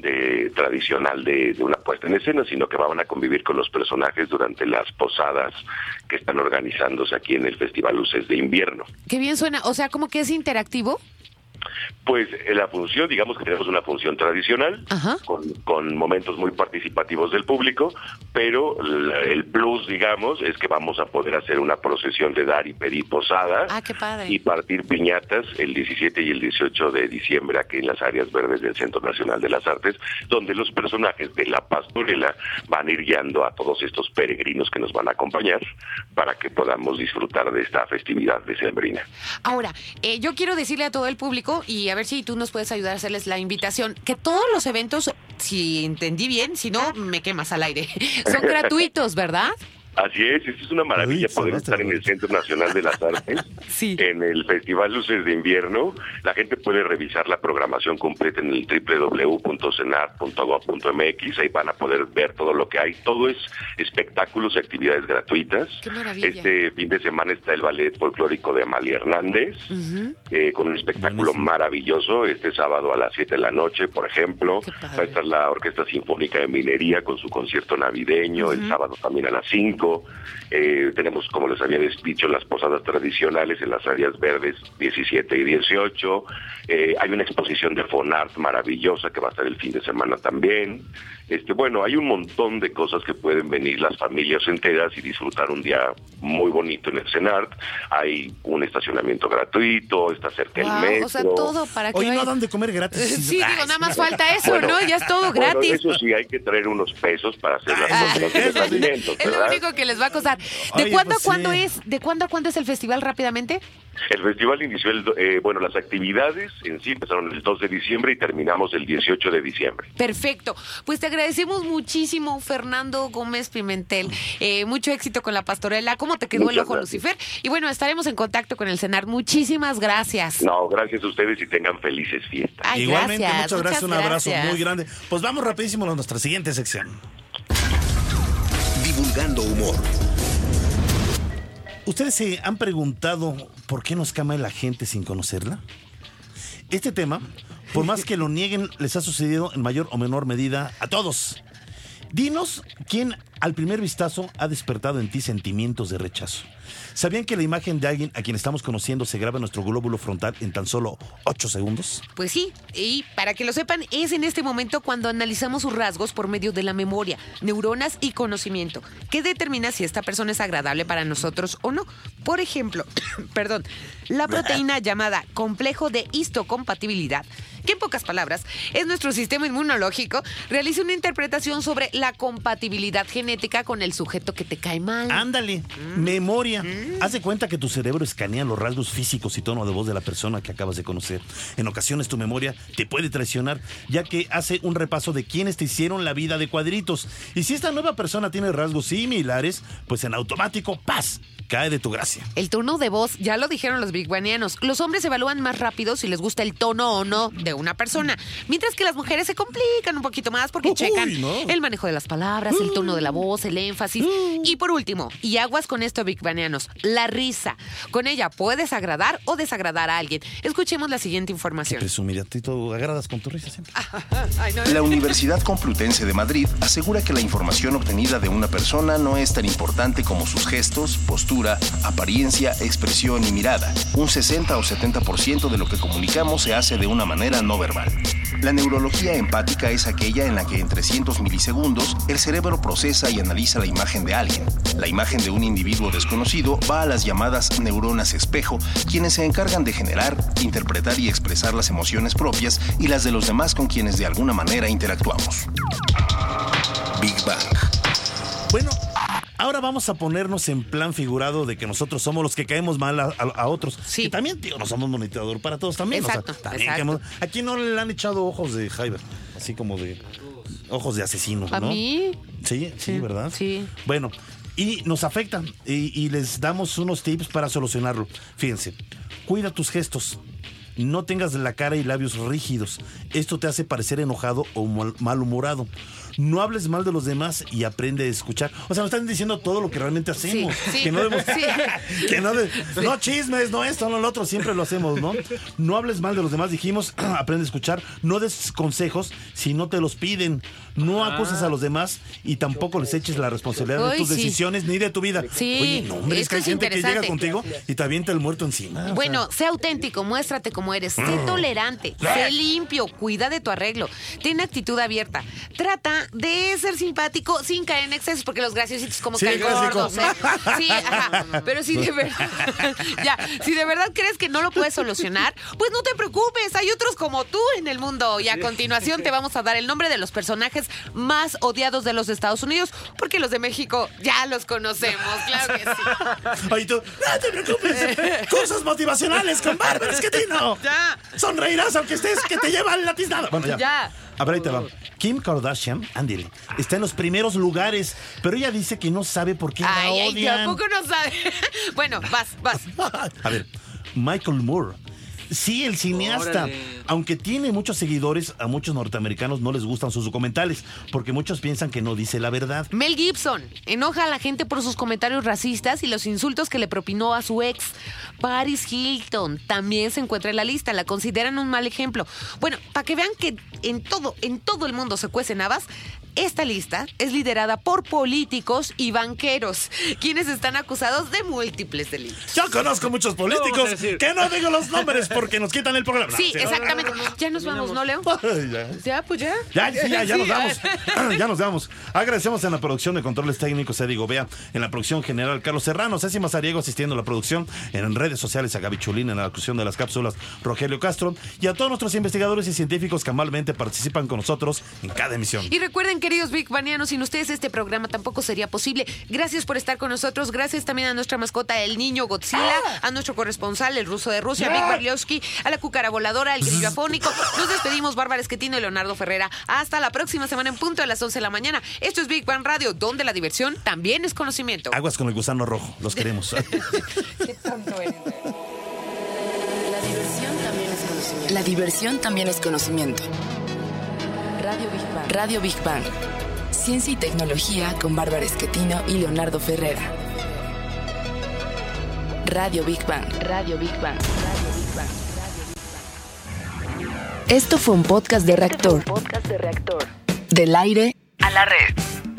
de, tradicional de, de una puesta en escena, sino que van a convivir con los personajes durante las posadas que están organizándose aquí en el Festival Luces de Invierno. Qué bien suena. O sea, como que es interactivo. Pues eh, la función, digamos que tenemos una función tradicional, con, con momentos muy participativos del público, pero el plus, digamos, es que vamos a poder hacer una procesión de dar y pedir posada Ah, qué padre. y partir piñatas el 17 y el 18 de diciembre aquí en las áreas verdes del Centro Nacional de las Artes, donde los personajes de la pastorela van a ir guiando a todos estos peregrinos que nos van a acompañar para que podamos disfrutar de esta festividad decembrina. Ahora, eh, yo quiero decirle a todo el público y a ver si tú nos puedes ayudar a hacerles la invitación, que todos los eventos, si entendí bien, si no, me quemas al aire, son gratuitos, ¿verdad? Así es, esto es una maravilla Uy, poder estar en el Centro Nacional de las Artes, Sí. en el Festival Luces de Invierno. La gente puede revisar la programación completa en el www.cenar.gov.mx, ahí van a poder ver todo lo que hay. Todo es espectáculos y actividades gratuitas. Qué maravilla. Este fin de semana está el Ballet Folclórico de Amalia Hernández, eh, con un espectáculo Buenísimo. maravilloso, este sábado a las 7 de la noche, por ejemplo. Va a estar la Orquesta Sinfónica de Minería con su concierto navideño, el sábado también a las 5. Eh, tenemos, como les había dicho, las posadas tradicionales en las áreas verdes 17 y 18. Eh, hay una exposición de Fonart maravillosa que va a estar el fin de semana también. Este, bueno, hay un montón de cosas que pueden venir las familias enteras y disfrutar un día muy bonito en el CENART. Hay un estacionamiento gratuito, está cerca el metro. o sea, todo para que Oye, no dan de comer gratis. Sí, digo, nada más falta eso, Bueno, ¿no? Ya es todo bueno, gratis. eso sí, hay que traer unos pesos para hacer las Ah, compras de los Es lo único que les va a costar. ¿De Oye, cuándo pues a cuándo sí. es? ¿De cuándo a cuándo es el festival rápidamente? El festival inició, el, eh, bueno, las actividades en sí empezaron el 2 de diciembre y terminamos el 18 de diciembre. Perfecto. Pues te agradecemos muchísimo, Fernando Gómez Pimentel. Eh, mucho éxito con la pastorela. ¿Cómo te quedó el ojo, gracias. Lucifer? Y bueno, estaremos en contacto con el CENAR. Muchísimas gracias. No, gracias a ustedes y tengan felices fiestas. Ay, Igualmente, gracias, muchas gracias, un abrazo gracias. muy grande. Pues vamos rapidísimo a nuestra siguiente sección. Divulgando humor. ¿Ustedes se han preguntado por qué nos cama la gente sin conocerla? Este tema, por más que lo nieguen, les ha sucedido en mayor o menor medida a todos. Dinos quién al primer vistazo ha despertado en ti sentimientos de rechazo. ¿Sabían que la imagen de alguien a quien estamos conociendo se graba en nuestro glóbulo frontal en tan solo 8 segundos? Pues sí, y para que lo sepan, es en este momento cuando analizamos sus rasgos por medio de la memoria, neuronas y conocimiento, que determina si esta persona es agradable para nosotros o no. Por ejemplo, perdón, la proteína llamada complejo de histocompatibilidad, que en pocas palabras es nuestro sistema inmunológico, realiza una interpretación sobre la compatibilidad genética con el sujeto que te cae mal. Ándale, memoria. Haz de cuenta que tu cerebro escanea los rasgos físicos y tono de voz de la persona que acabas de conocer. En ocasiones tu memoria te puede traicionar, ya que hace un repaso de quienes te hicieron la vida de cuadritos. Y si esta nueva persona tiene rasgos similares, pues en automático, ¡paz! cae de tu gracia. El tono de voz, ya lo dijeron los bigbanianos, los hombres evalúan más rápido si les gusta el tono o no de una persona, mientras que las mujeres se complican un poquito más porque Uy, checan no. el manejo de las palabras, el tono de la voz, el énfasis. Y por último, y aguas con esto, bigbanianos, la risa. Con ella puedes agradar o desagradar a alguien. Escuchemos la siguiente información. Presumir a ti tú agradas con tu risa siempre. Ay, no, La Universidad Complutense de Madrid asegura que la información obtenida de una persona no es tan importante como sus gestos, postura, apariencia, expresión y mirada. Un 60 o 70% de lo que comunicamos se hace de una manera no verbal. La neurología empática es aquella en la que en 300 milisegundos el cerebro procesa y analiza la imagen de alguien. La imagen de un individuo desconocido va a las llamadas neuronas espejo, quienes se encargan de generar, interpretar y expresar las emociones propias y las de los demás con quienes de alguna manera interactuamos. Big Bang. Bueno, ahora vamos a ponernos en plan figurado de que nosotros somos los que caemos mal a, a- a otros. Sí. Y también, tío, no somos monitorador para todos también. o sea, Exacto, también exacto. caemos- aquí no le han echado ojos de Jaiber, así como de ojos de asesino, ¿A ¿no? mí? Sí, sí, ¿verdad? Sí. Bueno, y nos afectan y, y les damos unos tips para solucionarlo. Fíjense, cuida tus gestos. No tengas la cara y labios rígidos. Esto te hace parecer enojado o mal- malhumorado. No hables mal de los demás y aprende a escuchar. O sea, nos están diciendo todo lo que realmente hacemos. Sí, sí, que no debemos- sí. que no, de- no chismes, no esto, no lo otro, siempre lo hacemos, ¿no? No hables mal de los demás, dijimos, aprende a escuchar. No des consejos si no te los piden. No acuses a los demás y tampoco les eches la responsabilidad de tus decisiones ni de tu vida. Sí, Oye, no, hombre, es que hay gente que llega contigo y te avienta el muerto encima. o sea. Bueno, sé auténtico, muéstrate como eres, sé Mm. tolerante, sé limpio, cuida de tu arreglo, ten actitud abierta, trata de ser simpático sin caer en excesos, porque los graciositos como Sí, caen gordos, ¿eh? Sí, ajá, pero si de verdad, ya, si de verdad crees que no lo puedes solucionar, pues no te preocupes, hay otros como tú en el mundo y a continuación te vamos a dar el nombre de los personajes más odiados de los Estados Unidos, porque los de México ya los conocemos, claro que sí. Oye, tú, no te preocupes. Cursos motivacionales con Bárbara Esquetino. Ya. Sonreirás aunque estés que te lleva la tiznada. Bueno, ya. Ya. A ver, ahí te va. Kim Kardashian, ándale, está en los primeros lugares, pero ella dice que no sabe por qué la Ay, ay, odian. tampoco no sabe. bueno, vas, vas. A ver, Michael Moore. Sí, el cineasta. Órale. Aunque tiene muchos seguidores, a muchos norteamericanos no les gustan sus documentales, porque muchos piensan que no dice la verdad. Mel Gibson enoja a la gente por sus comentarios racistas y los insultos que le propinó a su ex. Paris Hilton también se encuentra en la lista, la consideran un mal ejemplo. Bueno, para que vean que en todo, en todo el mundo se cuecen habas, esta lista es liderada por políticos y banqueros, quienes están acusados de múltiples delitos. Yo conozco muchos políticos que no digo los nombres porque nos quitan el programa. Sí, exactamente. Ya nos vamos, ¿no, Leo? Ya. Pues ya. Ya, ya, ya Sí, nos vamos. ya nos vamos. Agradecemos en la producción de controles técnicos a Eddie Gobea, en la producción general Carlos Serrano, Ceci Mazariego asistiendo a la producción, en redes sociales a Gaby Chulín, en la locución de las cápsulas Rogelio Castro y a todos nuestros investigadores y científicos que amablemente participan con nosotros en cada emisión. Y recuerden, queridos Big Banianos, sin ustedes este programa tampoco sería posible. Gracias por estar con nosotros. Gracias también a nuestra mascota, el niño Godzilla, a nuestro corresponsal, el ruso de Rusia, Big Barliowski, a la cucara voladora, al grillo afónico. Nos despedimos, Bárbara Esquetino y Leonardo Ferrera. Hasta la próxima semana en punto a las 11 de la mañana. Esto es Big Bang Radio, donde la diversión también es conocimiento. Aguas con el gusano rojo, los queremos. Qué tonto eres. La diversión también es conocimiento. La diversión también es conocimiento. Radio Big Bang. Radio Big Bang. Ciencia y tecnología con Bárbara Esquetino y Leonardo Ferrera. Radio Big Bang. Radio Big Bang. Radio Big Bang. Esto fue un podcast de reactor. Podcast de reactor. Del aire A la red.